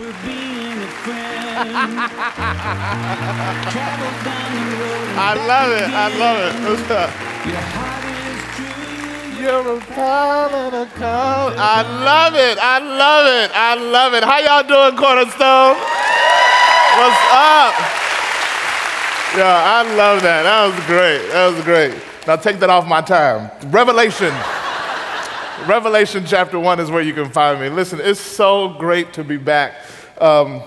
for being a friend. Travel down the road. I love it. I love it. What's up? Your heart is true. You're a pal a call. I love it. I love it. I love it. How y'all doing, Cornerstone? What's up? Yeah, I love that. That was great. That was great. Now take that off my time. Revelation. Revelation chapter 1 is where you can find me. Listen, it's so great to be back. Um,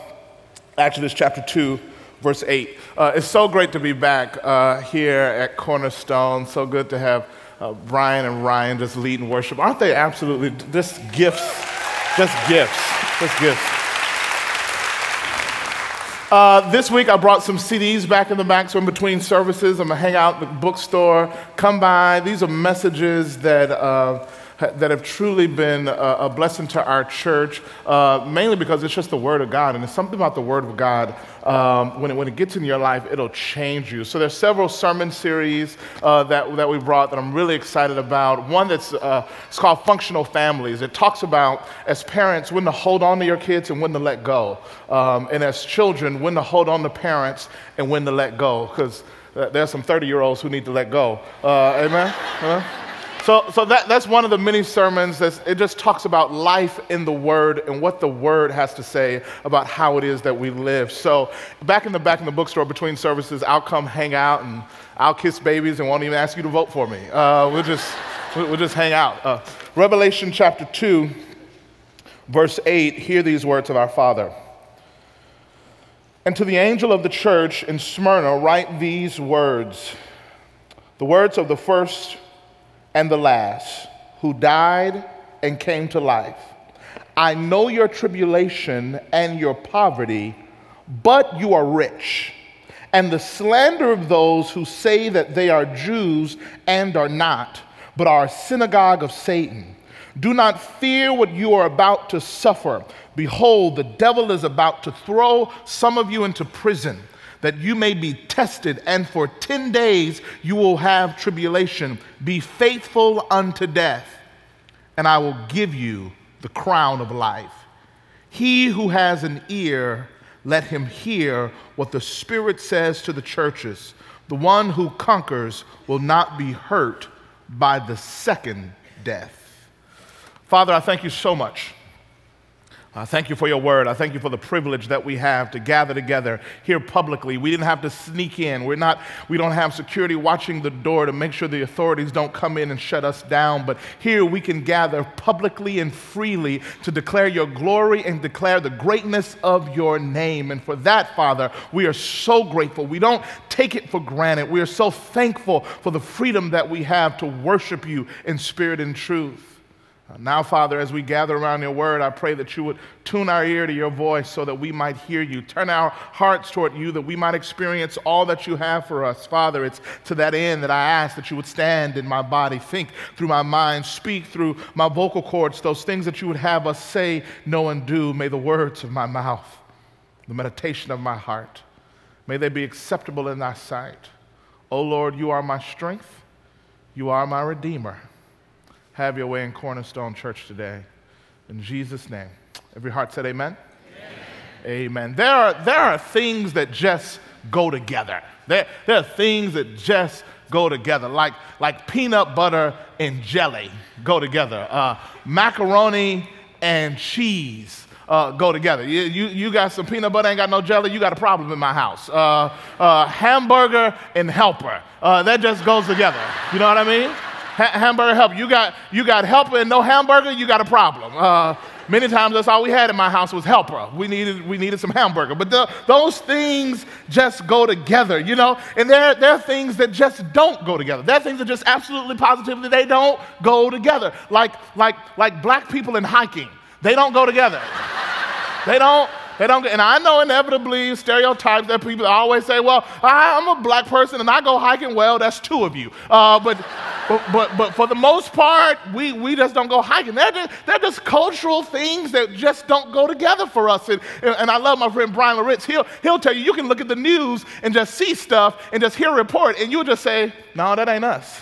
Exodus chapter 2, verse 8. Uh, it's so great to be back uh, here at Cornerstone. So good to have uh, Brian and Ryan just leading worship. Aren't they absolutely just gifts? Just gifts. Just gifts. Uh, this week I brought some CDs back in the back, so in between services, I'm gonna hang out at the bookstore. Come by. These are messages that. Uh, that have truly been a, a blessing to our church, uh, mainly because it's just the Word of God. And it's something about the Word of God, um, when, it, when it gets in your life, it'll change you. So there's several sermon series uh, that, that we brought that I'm really excited about. One that's uh, it's called Functional Families. It talks about, as parents, when to hold on to your kids and when to let go. Um, and as children, when to hold on to parents and when to let go. Because there's some 30 year olds who need to let go. Uh, amen? So, so that, that's one of the many sermons that it just talks about life in the Word and what the Word has to say about how it is that we live. So, back in the back in the bookstore between services, I'll come hang out and I'll kiss babies and won't even ask you to vote for me. Uh, we'll just we'll we'll just hang out. Uh, Revelation chapter two, verse eight. Hear these words of our Father. And to the angel of the church in Smyrna, write these words the words of the first and the last, who died and came to life. I know your tribulation and your poverty, but you are rich, and the slander of those who say that they are Jews and are not, but are a synagogue of Satan. Do not fear what you are about to suffer. Behold, the devil is about to throw some of you into prison that you may be tested, and for 10 days you will have tribulation. Be faithful unto death, and I will give you the crown of life. He who has an ear, let him hear what the Spirit says to the churches. The one who conquers will not be hurt by the second death. Father, I thank you so much. I thank you for your word. I thank you for the privilege that we have to gather together here publicly. We didn't have to sneak in. We're not, we don't have security watching the door to make sure the authorities don't come in and shut us down. But here we can gather publicly and freely to declare your glory and declare the greatness of your name. And for that, Father, we are so grateful. We don't take it for granted. We are so thankful for the freedom that we have to worship you in spirit and truth. Now, Father, as we gather around your word, I pray that you would tune our ear to your voice so that we might hear you. Turn our hearts toward you that we might experience all that you have for us. Father, it's to that end that I ask that you would stand in my body, think through my mind, speak through my vocal cords, those things that you would have us say, know, and do. May the words of my mouth, the meditation of my heart, may they be acceptable in thy sight. O Lord, you are my strength, you are my redeemer have your way in Cornerstone Church today. In Jesus' name. Every heart said amen? Amen. amen. There, are, there are things that just go together. There, there are things that just go together, like, like peanut butter and jelly go together, uh, macaroni and cheese. Uh, go together. You, you, you got some peanut butter, ain't got no jelly, you got a problem in my house. Uh, uh, hamburger and helper. Uh, that just goes together. You know what I mean? Ha- hamburger helper. You got you got helper and no hamburger, you got a problem. Uh, many times that's all we had in my house was helper. We needed we needed some hamburger. But the, those things just go together, you know. And there there are things that just don't go together. There are things that just absolutely positively they don't go together. Like like like black people in hiking, they don't go together. they don't. They don't, and I know inevitably stereotypes that people always say, well, I, am a black person and I go hiking. Well, that's two of you. Uh, but, but, but, but for the most part, we, we just don't go hiking. They're just, they're just cultural things that just don't go together for us. And, and I love my friend Bryan Loritts. He'll, he'll tell you, you can look at the news and just see stuff and just hear a report, and you'll just say, no, that ain't us.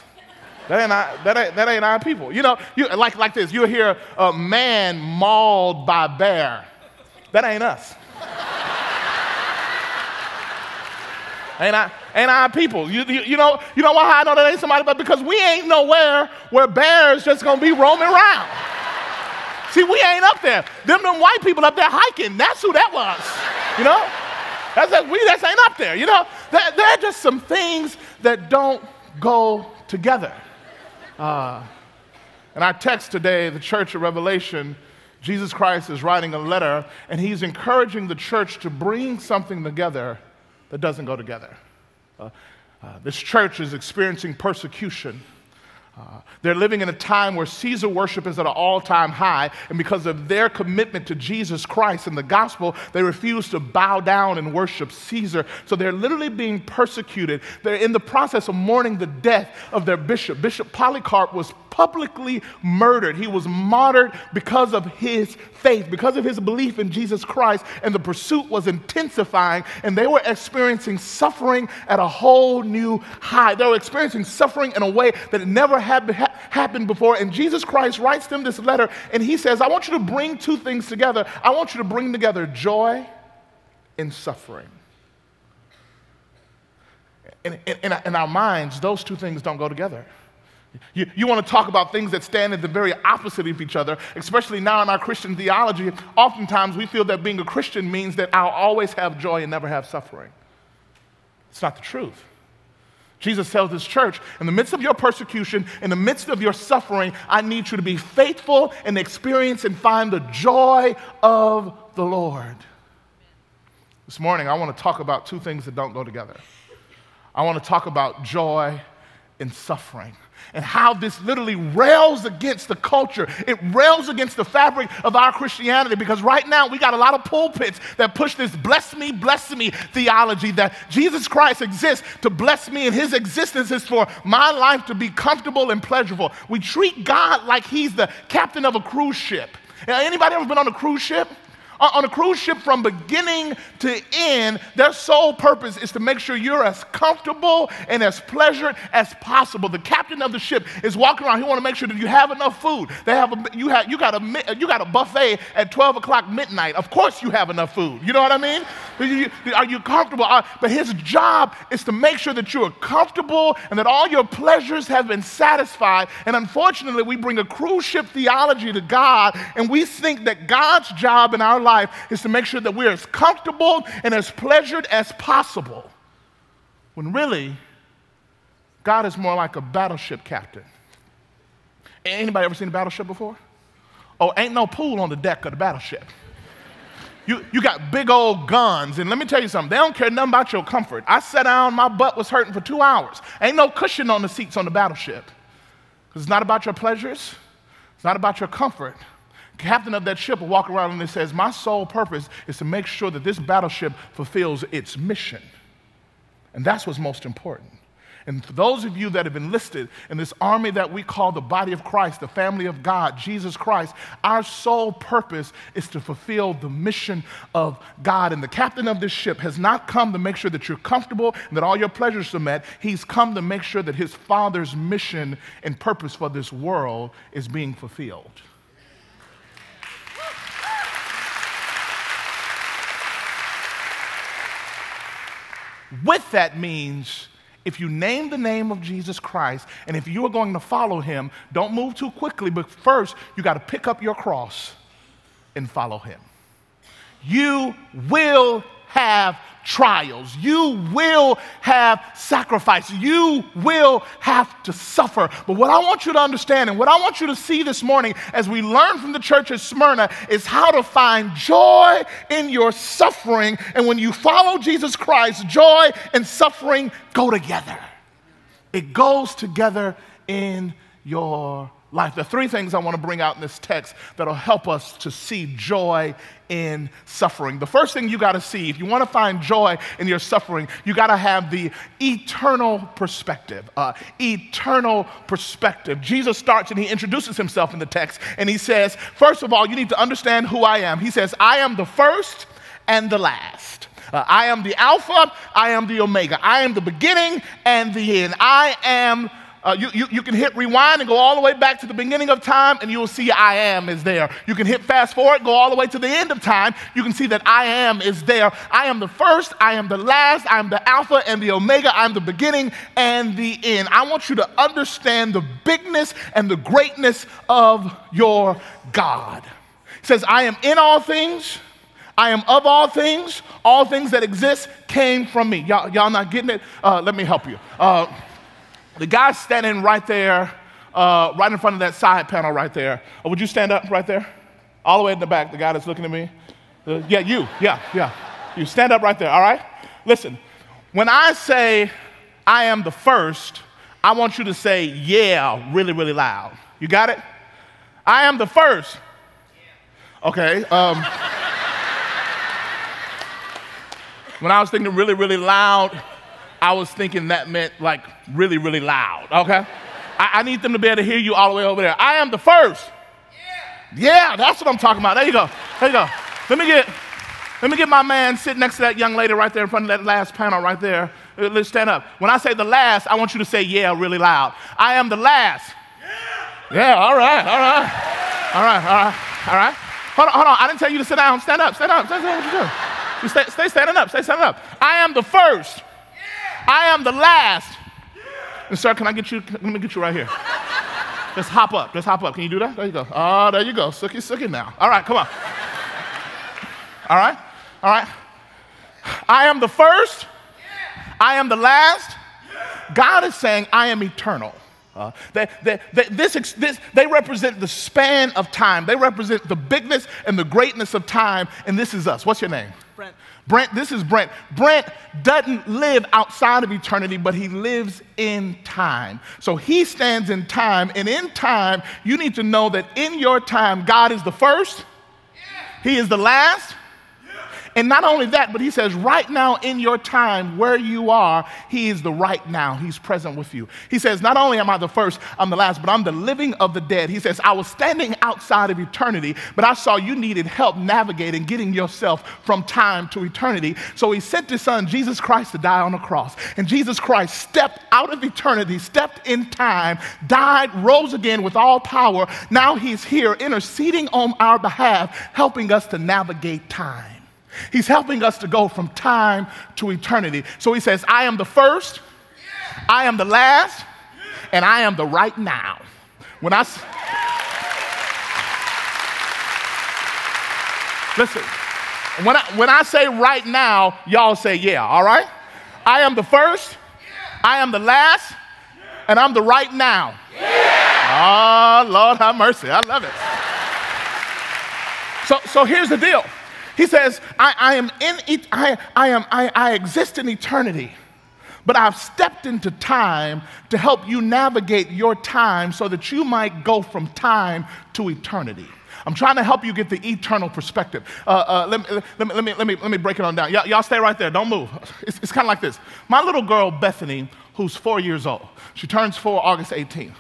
That ain't, our, that, ain't, that ain't our people. You know, you, like, like this, you'll hear a man mauled by bear That ain't us. ain't I, ain't our people. You, you, you, know, you know why I know that ain't somebody, but because we ain't nowhere where bears just gonna be roaming around. See, we ain't up there. Them, them white people up there hiking, that's who that was. You know? That's, that's, we that's ain't up there. You know? There, there are just some things that don't go together. Uh, in our text today, the church of Revelation, Jesus Christ is writing a letter and he's encouraging the church to bring something together that doesn't go together. Uh, uh, this church is experiencing persecution. Uh, they're living in a time where Caesar worship is at an all time high, and because of their commitment to Jesus Christ and the gospel, they refuse to bow down and worship Caesar. So they're literally being persecuted. They're in the process of mourning the death of their bishop. Bishop Polycarp was publicly murdered. He was martyred because of his faith, because of his belief in Jesus Christ, and the pursuit was intensifying, and they were experiencing suffering at a whole new high. They were experiencing suffering in a way that it never happened before. And Jesus Christ writes them this letter, and he says, I want you to bring two things together. I want you to bring together joy and suffering. In, in, in, our minds, those two things don't go together. You, you want to talk about things that stand at the very opposite of each other, especially now in our Christian theology. Oftentimes we feel that being a Christian means that I'll always have joy and never have suffering. It's not the truth. Jesus tells his church, in the midst of your persecution, in the midst of your suffering, I need you to be faithful and experience and find the joy of the Lord. This morning, I want to talk about two things that don't go together. I want to talk about joy and suffering and how this literally rails against the culture. It rails against the fabric of our Christianity because right now we got a lot of pulpits that push this bless me, bless me theology that Jesus Christ exists to bless me and his existence is for my life to be comfortable and pleasurable. We treat God like he's the captain of a cruise ship. Uh, anybody ever been on a cruise ship? On a cruise ship from beginning to end, their sole purpose is to make sure you're as comfortable and as pleasant as possible. The captain of the ship is walking around. He want to make sure that you have enough food. They have a, you, have, you, got a, you got a buffet at 12 o'clock midnight. Of course you have enough food. You know what I mean? Are you comfortable? Uh, but his job is to make sure that you are comfortable and that all your pleasures have been satisfied. And unfortunately, we bring a cruise ship theology to God and we think that God's job in our life life is to make sure that we're as comfortable and as pleasured as possible. When really, God is more like a battleship captain. Anybody ever seen a battleship before? Oh, ain't no pool on the deck of the battleship. You, you got big old guns, and let me tell you something, they don't care nothing about your comfort. I sat down, my butt was hurting for two hours. Ain't no cushion on the seats on the battleship. Because it's not about your pleasures, it's not about your comfort, captain of that ship will walk around and it says, My sole purpose is to make sure that this battleship fulfills its mission. And that's what's most important. And for those of you that have enlisted in this army that we call the body of Christ, the family of God, Jesus Christ, our sole purpose is to fulfill the mission of God. And the captain of this ship has not come to make sure that you're comfortable and that all your pleasures are met. He's come to make sure that his Father's mission and purpose for this world is being fulfilled. With that means if you name the name of Jesus Christ and if you are going to follow him, don't move too quickly, but first you got to pick up your cross and follow him. You will have trials. You will have sacrifice. You will have to suffer. But what I want you to understand and what I want you to see this morning as we learn from the church at Smyrna is how to find joy in your suffering. And when you follow Jesus Christ, joy and suffering go together. It goes together in your life. Are three things I want to bring out in this text that'll help us to see joy in suffering. The first thing you got to see, if you want to find joy in your suffering, you got to have the eternal perspective. Uh, eternal perspective. Jesus starts and he introduces himself in the text and he says, First of all, you need to understand who I am. He says, I am the first and the last. Uh, I am the Alpha, I am the Omega. I am the beginning and the end. I am Uh, you, you, you can hit rewind and go all the way back to the beginning of time, and you will see I am is there. You can hit fast forward, go all the way to the end of time. You can see that I am is there. I am the first, I am the last, I am the Alpha and the Omega, I am the beginning and the end. I want you to understand the bigness and the greatness of your God. He says, I am in all things. I am of all things. All things that exist came from me. Y'all, y'all not getting it? Uh, let me help you. Uh, the guy standing right there, uh, right in front of that side panel right there. Uh, would you stand up right there? All the way in the back, the guy that's looking at me. Uh, yeah, you. Yeah, yeah. You stand up right there, all right? Listen, when I say I am the first, I want you to say yeah really, really loud. You got it? I am the first. Okay. Um, when I was thinking really, really loud, I was thinking that meant like really, really loud, okay? I, I need them to be able to hear you all the way over there. I am the first. Yeah. yeah, that's what I'm talking about. There you go. There you go. Let me get, let me get my man sitting next to that young lady right there in front of that last panel right there. Uh, let's stand up. When I say the last, I want you to say yeah really loud. I am the last. Yeah, yeah all right, all right. All right, all right, all right. Hold on, hold on. I didn't tell you to sit down. Stand up, stand up. Stand up. What you doing? You stay, stay standing up. Stay standing up. I am the first. I am the last. And sir, can I get you? Let me get you right here. Just hop up. Just hop up. Can you do that? There you go. Oh, there you go. Sookie, sookie now. All right, come on. All right, all right. I am the first. I am the last. God is saying, I am eternal. Uh, they, they, they, this, this, they represent the span of time. They represent the bigness and the greatness of time. And this is us. What's your name? Brent. Brent, this is Brent. Brent doesn't live outside of eternity, but he lives in time. So he stands in time. And in time, you need to know that in your time, God is the first, He is the last, and not only that, but he says, right now in your time where you are, he is the right now. He's present with you. He says, not only am I the first, I'm the last, but I'm the living of the dead. He says, I was standing outside of eternity, but I saw you needed help navigating, getting yourself from time to eternity. So he sent his son, Jesus Christ, to die on the cross. And Jesus Christ stepped out of eternity, stepped in time, died, rose again with all power. Now he's here interceding on our behalf, helping us to navigate time. He's helping us to go from time to eternity. So he says, I am the first, I am the last, and I am the right now. When I listen, when I, when I say right now, y'all say yeah, all right? I am the first, I am the last, and I'm the right now. Oh, Lord have mercy. I love it. So, so here's the deal. He says, I, I am in it, I, I am, I, I exist in eternity, but I've stepped into time to help you navigate your time so that you might go from time to eternity. I'm trying to help you get the eternal perspective. Uh, uh, let, me, let, me, let, me, let, me, break it on down. y'all stay right there. Don't move. It's, it's kind of like this. My little girl, Bethany, who's four years old, she turns four August 18th.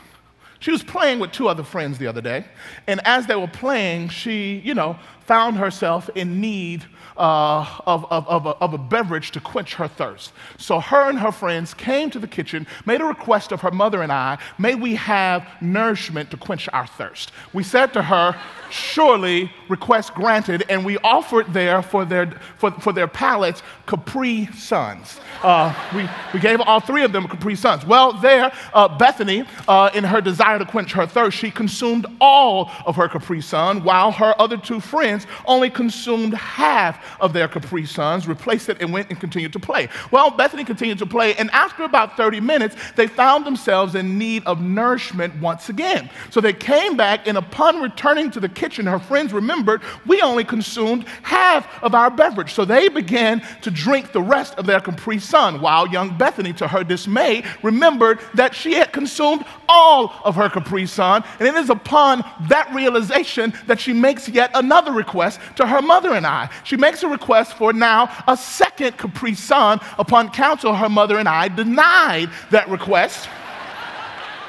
She was playing with two other friends the other day, and as they were playing, she, you know, found herself in need uh, of, of, of, a, of, a, beverage to quench her thirst. So her and her friends came to the kitchen, made a request of her mother and I, may we have nourishment to quench our thirst. We said to her, surely request granted, and we offered there for their, for, for their palates Capri Suns. Uh, we, we gave all three of them Capri Suns. Well, there, uh, Bethany, uh, in her desire to quench her thirst, she consumed all of her Capri Sun, while her other two friends only consumed half of their Capri Suns, replaced it, and went and continued to play. Well, Bethany continued to play, and after about 30 minutes, they found themselves in need of nourishment once again. So they came back, and upon returning to the kitchen, her friends remembered we only consumed half of our beverage. So they began to drink the rest of their Capri Sun, while young Bethany, to her dismay, remembered that she had consumed all of her Capri Sun. And it is upon that realization that she makes yet another request to her mother and I. She makes a request for now a second Capri Sun. Upon counsel, her mother and I denied that request.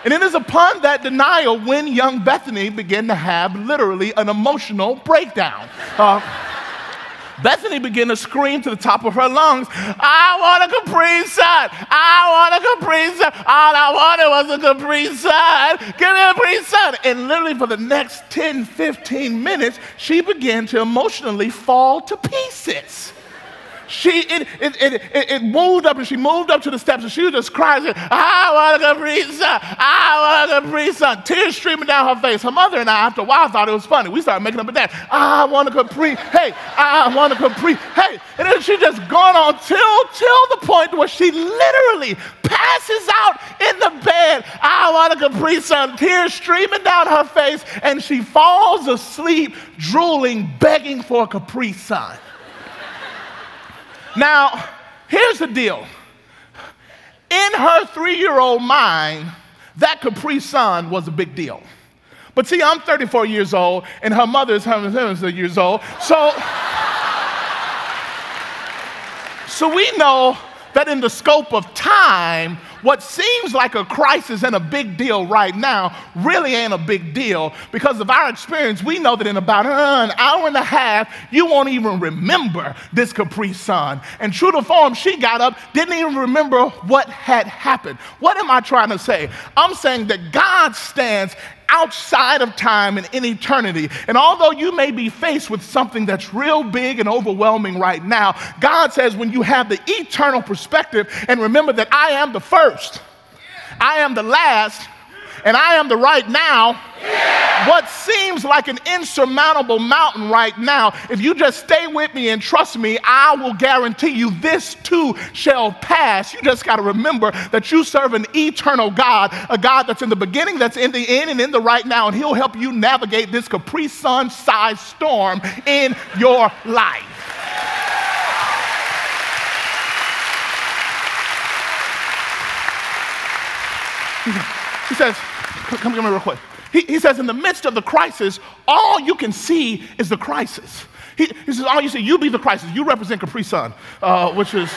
And it is upon that denial when young Bethany began to have literally an emotional breakdown. Uh, Bethany began to scream to the top of her lungs, I want a Capri Sun. I want a Capri Sun. All I wanted was a Capri Sun. Give me a Capri Sun. And literally for the next 10, 15 minutes, she began to emotionally fall to pieces. She, it, it, it, it, moved up and she moved up to the steps and she was just crying, saying, I want a Sun. I want a Capri Sun. Tears streaming down her face. Her mother and I, after a while, thought it was funny. We started making up a dance. I want a Capri. Hey, I want a Capri. Hey. And then she just gone on till, till the point where she literally passes out in the bed. I want a Capri Sun. Tears streaming down her face and she falls asleep, drooling, begging for a Capri Sun. Now, here's the deal. In her three year old mind, that Capri Sun was a big deal. But see, I'm 34 years old, and her mother is 107 years old. So, so we know that in the scope of time, what seems like a crisis and a big deal right now really ain't a big deal because of our experience. We know that in about an hour and a half, you won't even remember this Capri Sun. And true to form, she got up, didn't even remember what had happened. What am I trying to say? I'm saying that God stands outside of time and in eternity. And although you may be faced with something that's real big and overwhelming right now, God says when you have the eternal perspective and remember that I am the first, I am the last, and I am the right now. What seems like an insurmountable mountain right now, if you just stay with me and trust me, I will guarantee you this too shall pass. You just got to remember that you serve an eternal God, a God that's in the beginning, that's in the end, and in the right now, and He'll help you navigate this Capri Sun sized storm in your life. He says, come, come here real quick. He, he, says, in the midst of the crisis, all you can see is the crisis. He, he says, all you see, you be the crisis. You represent Capri Sun, uh, which is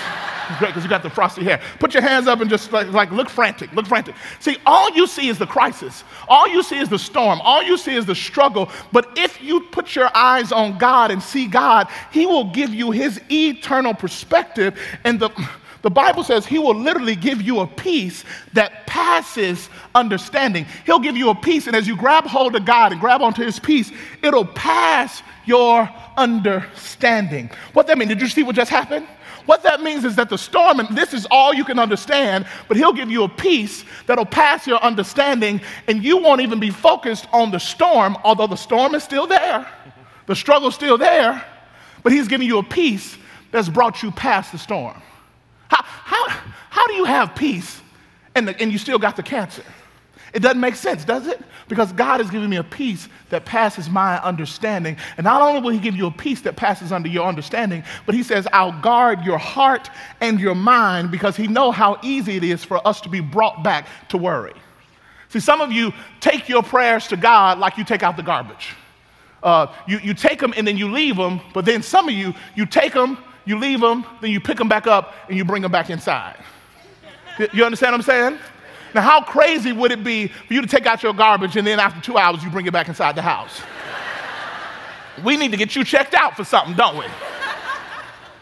great because you got the frosty hair. Put your hands up and just like, like look frantic, look frantic. See, all you see is the crisis. All you see is the storm. All you see is the struggle. But if you put your eyes on God and see God, He will give you His eternal perspective and the the Bible says he will literally give you a peace that passes understanding. He'll give you a peace, and as you grab hold of God and grab onto his peace, it'll pass your understanding. What that mean? Did you see what just happened? What that means is that the storm, and this is all you can understand, but he'll give you a peace that'll pass your understanding, and you won't even be focused on the storm, although the storm is still there, the struggle's still there, but he's giving you a peace that's brought you past the storm. How, how, how do you have peace and, the, and you still got the cancer? It doesn't make sense, does it? Because God has given me a peace that passes my understanding. And not only will He give you a peace that passes under your understanding, but He says, I'll guard your heart and your mind because He knows how easy it is for us to be brought back to worry. See, some of you take your prayers to God like you take out the garbage. Uh, you, you take them and then you leave them, but then some of you, you take them you leave them, then you pick them back up and you bring them back inside. You understand what I'm saying? Now, how crazy would it be for you to take out your garbage and then after two hours you bring it back inside the house? we need to get you checked out for something, don't we?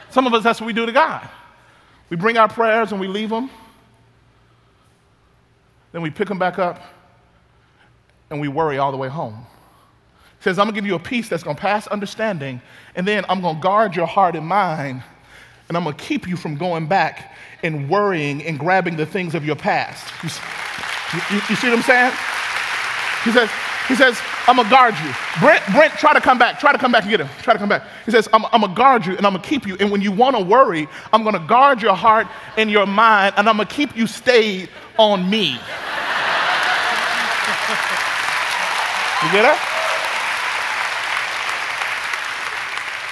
Some of us, that's what we do to God. We bring our prayers and we leave them. Then we pick them back up and we worry all the way home says, I'm gonna give you a peace that's gonna pass understanding, and then I'm gonna guard your heart and mind, and I'm gonna keep you from going back and worrying and grabbing the things of your past. You, you, you see what I'm saying? He says, he says, I'm gonna guard you. Brent, Brent, try to come back. Try to come back and get him. Try to come back. He says, I'm, I'm gonna guard you and I'm gonna keep you. And when you wanna worry, I'm gonna guard your heart and your mind and I'm gonna keep you stayed on me. you get it?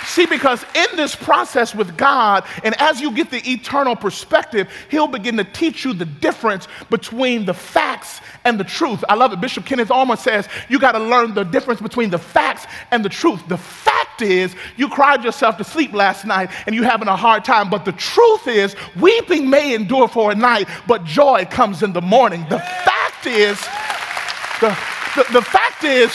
See, because in this process with God, and as you get the eternal perspective, He'll begin to teach you the difference between the facts and the truth. I love it. Bishop Kenneth Ulmer says you got to learn the difference between the facts and the truth. The fact is, you cried yourself to sleep last night and you're having a hard time, but the truth is, weeping may endure for a night, but joy comes in the morning. The fact is, the, the, the fact is,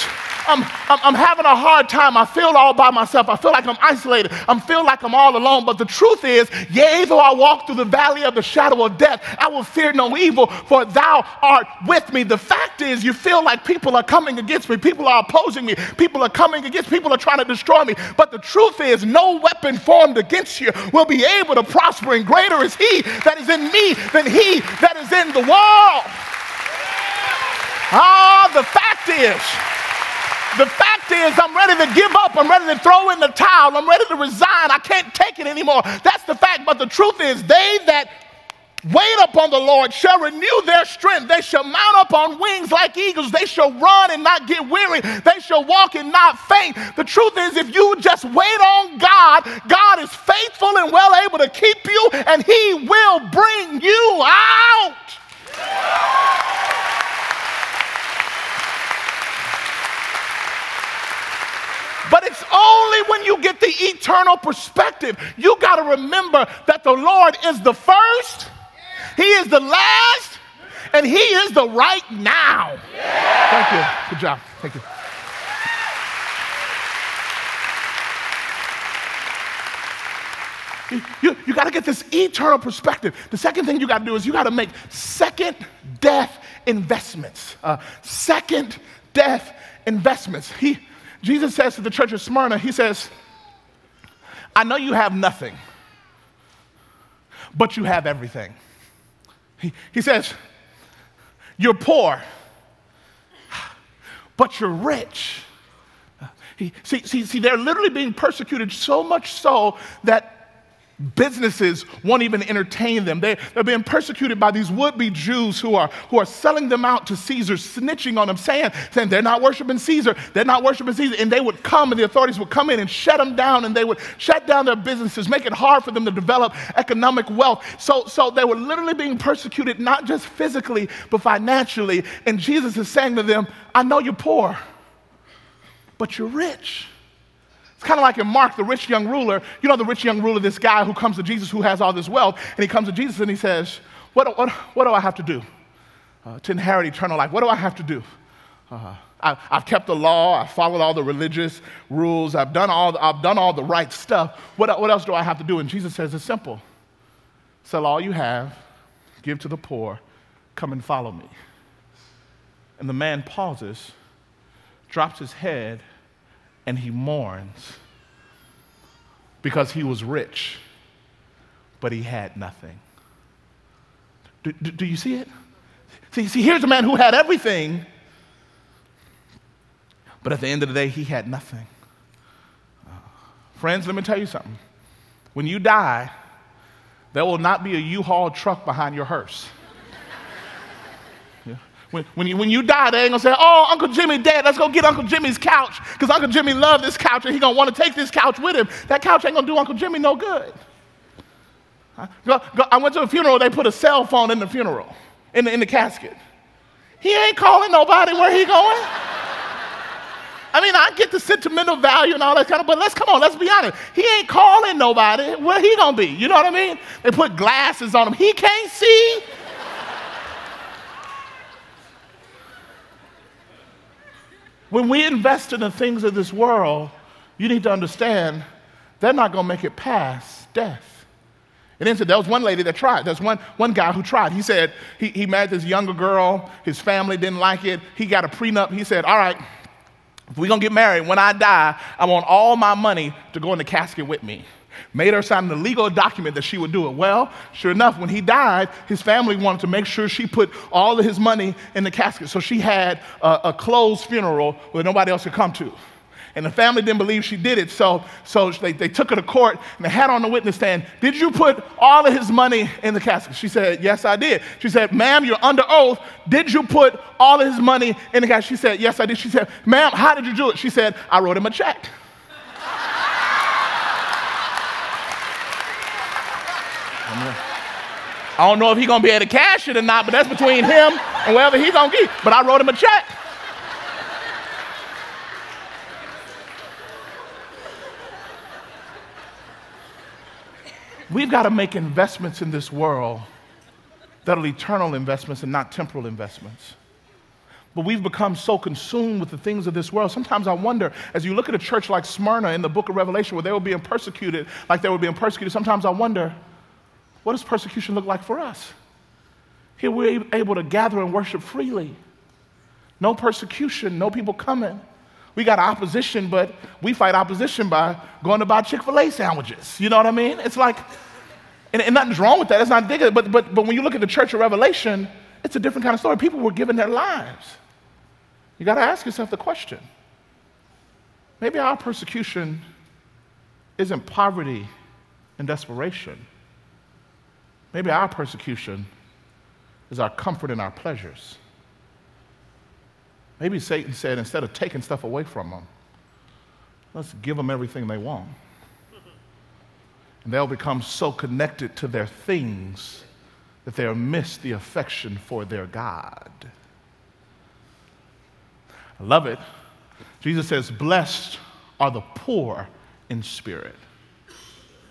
I'm, I'm, I'm having a hard time. I feel all by myself. I feel like I'm isolated. I feel like I'm all alone. But the truth is, yea, though I walk through the valley of the shadow of death, I will fear no evil, for thou art with me. The fact is, you feel like people are coming against me, people are opposing me, people are coming against, people are trying to destroy me. But the truth is, no weapon formed against you will be able to prosper, and greater is he that is in me than he that is in the world. Ah, the fact is, the fact is, I'm ready to give up. I'm ready to throw in the towel. I'm ready to resign. I can't take it anymore. That's the fact. But the truth is, they that wait upon the Lord shall renew their strength. They shall mount up on wings like eagles. They shall run and not get weary. They shall walk and not faint. The truth is, if you just wait on God, God is faithful and well able to keep you, and He will bring you out. But it's only when you get the eternal perspective. You got to remember that the Lord is the first, He is the last, and He is the right now. Thank you. Good job. Thank you. You, you, you got to get this eternal perspective. The second thing you got to do is you got to make second death investments. Uh, second death investments. He, Jesus says to the church of Smyrna, He says, I know you have nothing, but you have everything. He, he says, You're poor, but you're rich. He, see, see, see, they're literally being persecuted so much so that Businesses won't even entertain them. They, they're being persecuted by these would be Jews who are, who are selling them out to Caesar, snitching on them, saying, saying they're not worshiping Caesar, they're not worshiping Caesar. And they would come, and the authorities would come in and shut them down, and they would shut down their businesses, make it hard for them to develop economic wealth. So, so they were literally being persecuted, not just physically, but financially. And Jesus is saying to them, I know you're poor, but you're rich. It's kind of like in Mark, the rich young ruler. You know, the rich young ruler, this guy who comes to Jesus who has all this wealth, and he comes to Jesus and he says, What, what, what do I have to do uh, to inherit eternal life? What do I have to do? Uh, I, have kept the law, I've followed all the religious rules, I've done all the, I've done all the right stuff. What, what else do I have to do? And Jesus says, It's simple sell all you have, give to the poor, come and follow me. And the man pauses, drops his head, and he mourns because he was rich, but he had nothing. Do, do, do, you see it? See, see, here's a man who had everything, but at the end of the day, he had nothing. Friends, let me tell you something. When you die, there will not be a U Haul truck behind your hearse. When, when, you, when you die, they ain't gonna say, oh, Uncle Jimmy dead, let's go get Uncle Jimmy's couch, because Uncle Jimmy loved this couch and he gonna wanna take this couch with him. That couch ain't gonna do Uncle Jimmy no good. Go, go, I went to a funeral, they put a cell phone in the funeral, in the, in the casket. He ain't calling nobody where he going. I mean, I get the sentimental value and all that kind of, but let's come on, let's be honest. He ain't calling nobody. Where he gonna be? You know what I mean? They put glasses on him. He can't see. When we invest in the things of this world, you need to understand they're not going to make it past death. And then there was one lady that tried. There's one, one guy who tried. He said he, he married this younger girl. His family didn't like it. He got a prenup. He said, All right, if we're going to get married, when I die, I want all my money to go in the casket with me made her sign the legal document that she would do it. Well, sure enough, when he died, his family wanted to make sure she put all of his money in the casket. So she had a, a closed funeral where nobody else could come to. And the family didn't believe she did it, so, so they, they took her to court and they had on the witness stand, Did you put all of his money in the casket? She said, Yes, I did. She said, Ma'am, you're under oath. Did you put all of his money in the casket? She said, Yes, I did. She said, Ma'am, how did you do it? She said, I wrote him a check. I don't know if he's gonna be able to cash it or not, but that's between him and wherever he's gonna get. But I wrote him a check. We've got to make investments in this world that are eternal investments and not temporal investments. But we've become so consumed with the things of this world. Sometimes I wonder, as you look at a church like Smyrna in the book of Revelation, where they were being persecuted like they were being persecuted, sometimes I wonder, what does persecution look like for us? Here we're able to gather and worship freely. No persecution, no people coming. We got opposition, but we fight opposition by going to buy Chick fil A sandwiches. You know what I mean? It's like, and, and nothing's wrong with that. It's not digging. But, but, but when you look at the church of Revelation, it's a different kind of story. People were giving their lives. You got to ask yourself the question maybe our persecution isn't poverty and desperation. Maybe our persecution is our comfort and our pleasures. Maybe Satan said, instead of taking stuff away from them, let's give them everything they want. And they'll become so connected to their things that they'll miss the affection for their God. I love it. Jesus says, Blessed are the poor in spirit.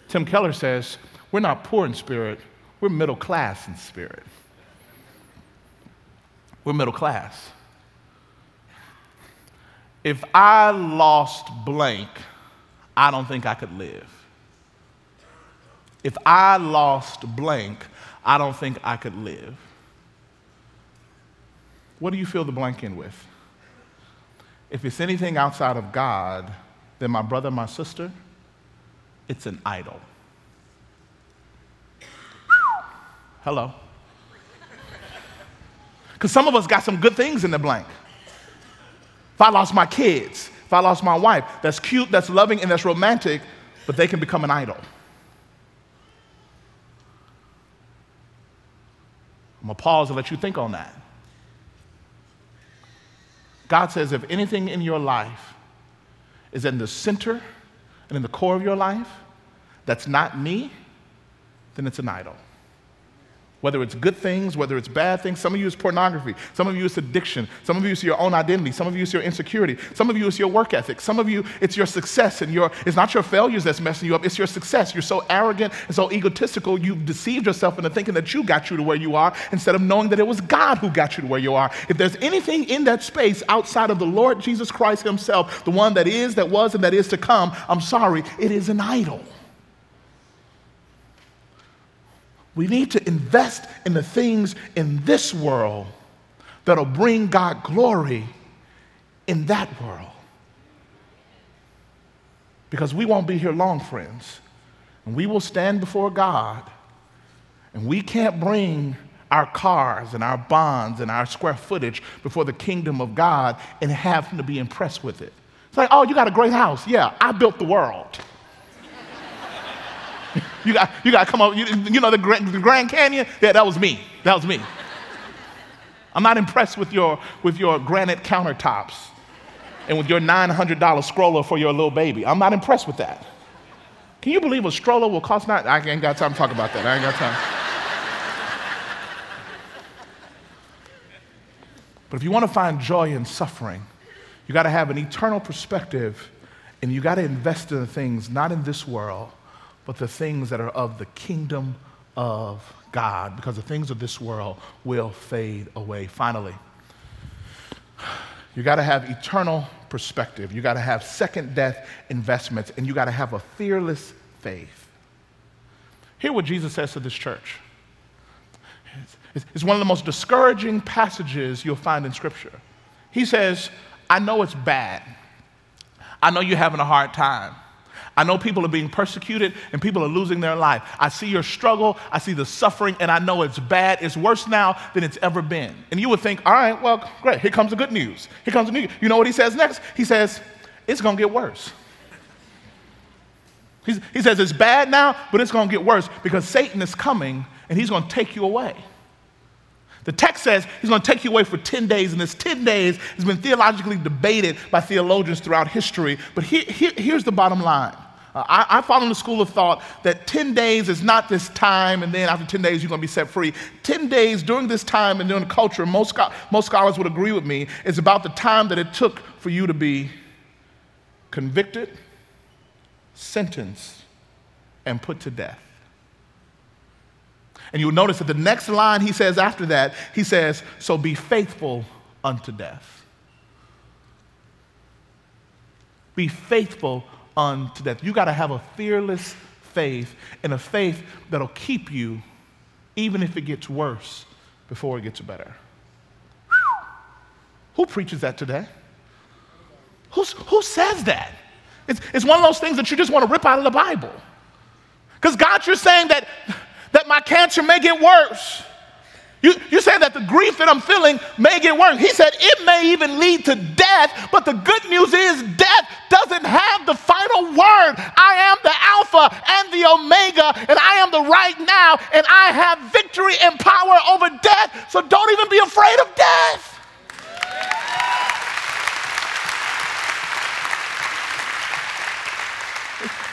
Tim Keller says, We're not poor in spirit, we're middle class in spirit. We're middle class. If I lost blank, I don't think I could live. If I lost blank, I don't think I could live. What do you fill the blank in with? If it's anything outside of God, then my brother, my sister, it's an idol. Hello. Because some of us got some good things in the blank. If I lost my kids, if I lost my wife, that's cute, that's loving, and that's romantic, but they can become an idol. I'm going to pause and let you think on that. God says if anything in your life is in the center and in the core of your life that's not me, then it's an idol whether it's good things, whether it's bad things. Some of you it's pornography. Some of you it's addiction. Some of you it's your own identity. Some of you it's your insecurity. Some of you it's your work ethic. Some of you it's your success and your it's not your failures that's messing you up. It's your success. You're so arrogant and so egotistical. You've deceived yourself into thinking that you got you to where you are instead of knowing that it was God who got you to where you are. If there's anything in that space outside of the Lord Jesus Christ Himself, the one that is, that was, and that is to come, I'm sorry, it is an idol. We need to invest in the things in this world that'll bring God glory in that world. Because we won't be here long, friends. And we will stand before God, and we can't bring our cars and our bonds and our square footage before the kingdom of God and have Him to be impressed with it. It's like, oh, you got a great house. Yeah, I built the world. You got, you got to come up. You, you know the Grand, the Grand Canyon? Yeah, that was me. That was me. I'm not impressed with your, with your granite countertops and with your $900 stroller for your little baby. I'm not impressed with that. Can you believe a stroller will cost not? I ain't got time to talk about that. I ain't got time. But if you want to find joy in suffering, you got to have an eternal perspective and you got to invest in the things not in this world, but the things that are of the kingdom of God, because the things of this world will fade away. Finally, you got to have eternal perspective. You got to have second death investments, and you got to have a fearless faith. Hear what Jesus says to this church. It's one of the most discouraging passages you'll find in Scripture. He says, I know it's bad. I know you're having a hard time. I know people are being persecuted and people are losing their life. I see your struggle, I see the suffering, and I know it's bad. It's worse now than it's ever been. And you would think, all right, well, great, here comes the good news. Here comes the news. You know what he says next? He says, it's going to get worse. He's, he says, it's bad now, but it's going to get worse because Satan is coming and he's going to take you away. The text says he's going to take you away for 10 days, and this 10 days has been theologically debated by theologians throughout history. But here's the bottom line uh, I, I follow the school of thought that 10 days is not this time, and then after 10 days, you're going to be set free. 10 days during this time and during the culture, most, most scholars would agree with me, is about the time that it took for you to be convicted, sentenced, and put to death. And you'll notice that the next line he says after that, he says, So be faithful unto death. Be faithful unto death. You got to have a fearless faith and a faith that'll keep you even if it gets worse before it gets better. Who preaches that today? Who's, who says that? It's, it's one of those things that you just want to rip out of the Bible. Because God, you're saying that, that my cancer may get worse. You, you're saying that the grief that I'm feeling may get worse. He said it may even lead to death, but the good news is death doesn't have the final word. I am the Alpha and the Omega, and I am the right now, and I have victory and power over death, so don't even be afraid of death.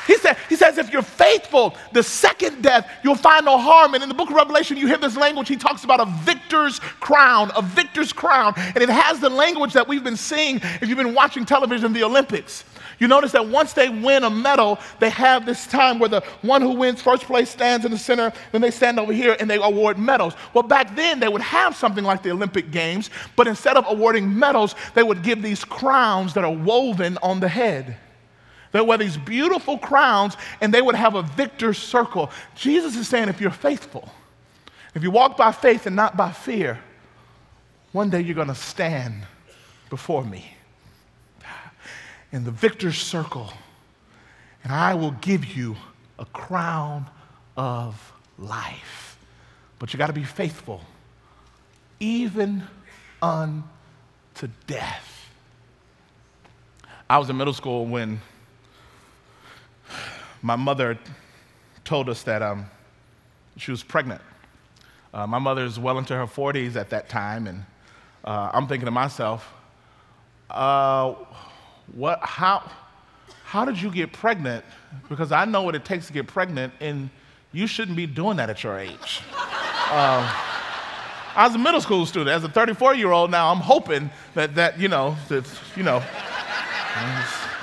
He, said, he says, if you're faithful, the second death, you'll find no harm. And in the book of Revelation, you hear this language. He talks about a victor's crown, a victor's crown. And it has the language that we've been seeing if you've been watching television, the Olympics. You notice that once they win a medal, they have this time where the one who wins first place stands in the center, then they stand over here and they award medals. Well, back then they would have something like the Olympic Games, but instead of awarding medals, they would give these crowns that are woven on the head. They wear these beautiful crowns and they would have a victor's circle. Jesus is saying if you're faithful, if you walk by faith and not by fear, one day you're going to stand before me in the victor's circle, and I will give you a crown of life. But you got to be faithful, even unto death. I was in middle school when my mother told us that um, she was pregnant. Uh, my mother is well into her 40s at that time, and uh, I'm thinking to myself, uh, what, how, how did you get pregnant? Because I know what it takes to get pregnant, and you shouldn't be doing that at your age. Um, I was a middle school student. As a 34 year old now, I'm hoping that, that you know, that, you know.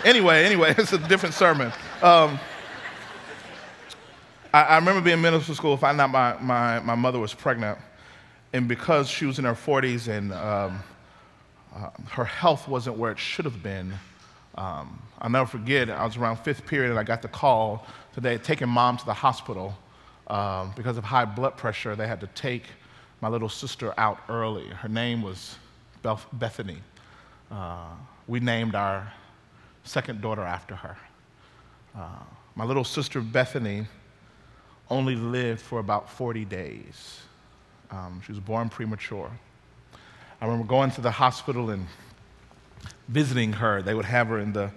anyway, anyway, it's a different sermon. Um, I, I, remember being in middle school, finding out my, my, my mother was pregnant. And because she was in her 40s and um, uh, her health wasn't where it should have been, um, I'll never forget, I was around fifth period and I got the call today taking mom to the hospital um, because of high blood pressure. They had to take my little sister out early. Her name was Beth- Bethany. Uh, we named our second daughter after her. Uh, my little sister Bethany only lived for about 40 days. Um, she was born premature. I remember going to the hospital and visiting her. They would have her in the,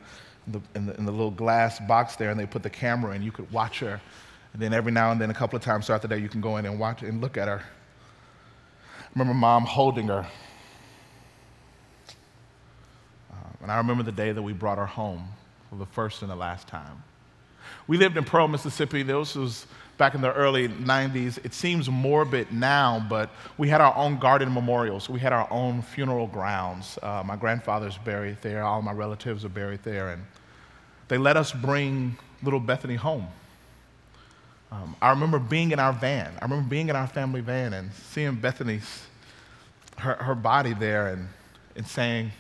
in the, in the, in the little glass box there, and they put the camera in. You could watch her. And then every now and then, a couple of times throughout the day, you can go in and watch and look at her. I remember mom holding her. Um, and I remember the day that we brought her home for the first and the last time. We lived in Pearl, Mississippi. This was back in the early 90s. It seems morbid now, but we had our own garden memorials. We had our own funeral grounds. Uh, my grandfather's buried there, all my relatives are buried there, and they let us bring little Bethany home. Um, I remember being in our van. I remember being in our family van and seeing Bethany's, her, her body there and, and saying,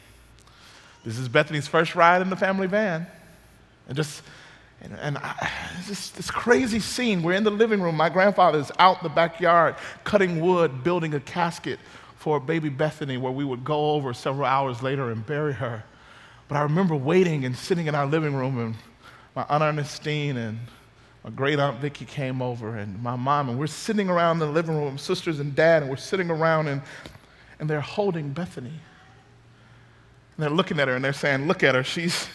This is Bethany's first ride in the family van. And just and, and I, this, this crazy scene. We're in the living room. My grandfather's out in the backyard cutting wood, building a casket for baby Bethany, where we would go over several hours later and bury her. But I remember waiting and sitting in our living room, and my Aunt Ernestine and my great Aunt Vicky came over, and my mom, and we're sitting around the living room, sisters and dad, and we're sitting around, and, and they're holding Bethany. And they're looking at her, and they're saying, Look at her, she's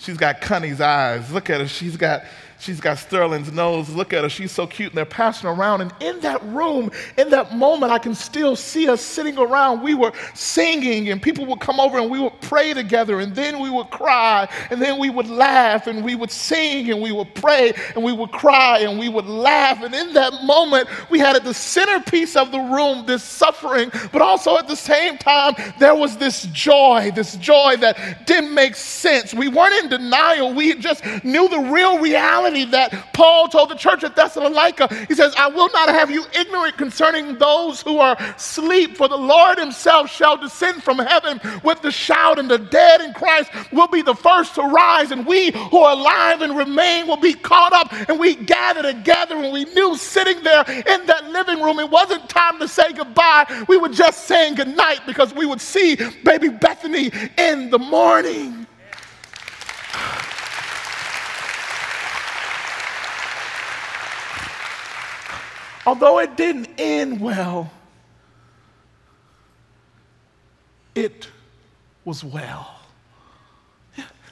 She's got Connie's eyes. Look at her. She's got She's got Sterling's nose. Look at her. She's so cute. And they're passing around. And in that room, in that moment, I can still see us sitting around. We were singing, and people would come over and we would pray together. And then we would cry. And then we would laugh. And we would sing. And we would pray. And we would cry. And we would laugh. And in that moment, we had at the centerpiece of the room this suffering. But also at the same time, there was this joy, this joy that didn't make sense. We weren't in denial. We just knew the real reality that Paul told the church at Thessalonica. He says, I will not have you ignorant concerning those who are asleep, for the Lord himself shall descend from heaven with the shout, and the dead in Christ will be the first to rise, and we who are alive and remain will be caught up, and we gather together. And we knew sitting there in that living room, it wasn't time to say goodbye. We were just saying goodnight because we would see baby Bethany in the morning. Although it didn't end well, it was well.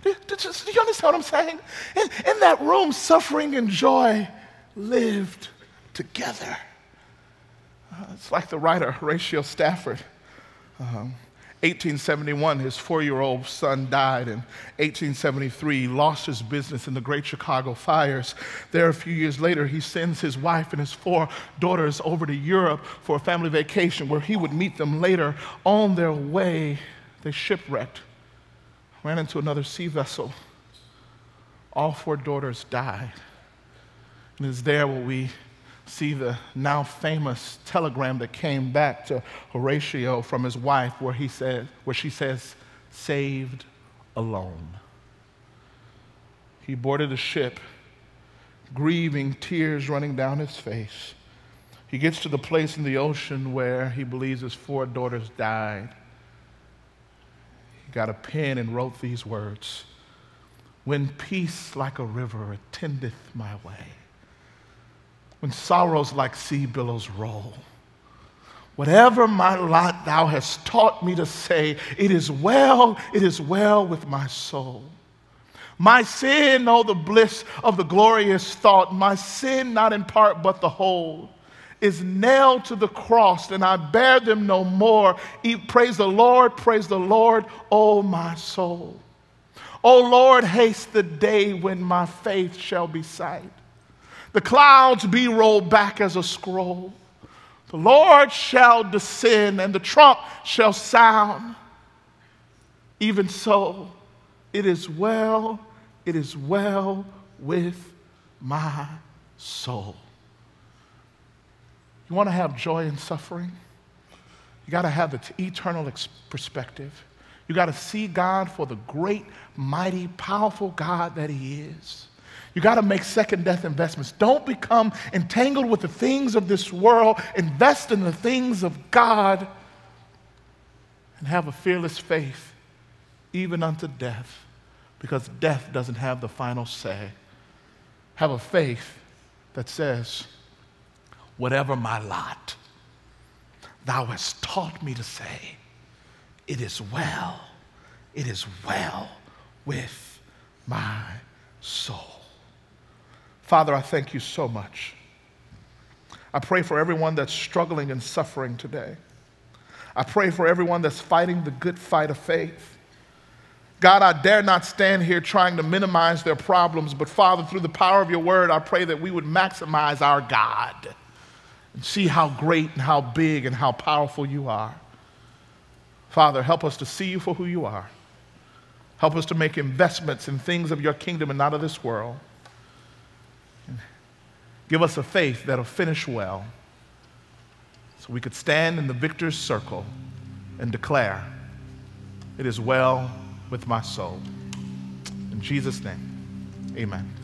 Do, you understand what I'm saying? In, in that room, suffering and joy lived together. Uh, it's like the writer Horatio Spafford. Um, 1871, his four year old son died. In 1873, he lost his business in the Great Chicago fires. There, a few years later, he sends his wife and his four daughters over to Europe for a family vacation where he would meet them later. On their way, they shipwrecked, ran into another sea vessel. All four daughters died. And it's there where we see the now famous telegram that came back to Horatio from his wife where he said where she says saved alone. He boarded a ship grieving tears running down his face. He gets to the place in the ocean where he believes his four daughters died. He got a pen and wrote these words When peace like a river attendeth my way, when sorrows like sea billows roll. Whatever my lot thou hast taught me to say, it is well, it is well with my soul. My sin, oh, the bliss of the glorious thought, my sin, not in part but the whole, is nailed to the cross, and I bear them no more. Praise the Lord, praise the Lord, oh, my soul. O Lord, haste the day when my faith shall be sight. The clouds be rolled back as a scroll. The Lord shall descend and the trump shall sound. Even so, it is well, it is well with my soul. You want to have joy in suffering? You got to have the eternal perspective. You got to see God for the great, mighty, powerful God that He is. You got to make second death investments. Don't become entangled with the things of this world. Invest in the things of God and have a fearless faith, even unto death, because death doesn't have the final say. Have a faith that says, Whatever my lot, thou hast taught me to say, It is well, it is well with my soul. Father, I thank you so much. I pray for everyone that's struggling and suffering today. I pray for everyone that's fighting the good fight of faith. God, I dare not stand here trying to minimize their problems, but Father, through the power of your word, I pray that we would maximize our God and see how great and how big and how powerful you are. Father, help us to see you for who you are. Help us to make investments in things of your kingdom and not of this world. Give us a faith that'll finish well so we could stand in the victor's circle and declare, It is well with my soul. In Jesus' name, amen.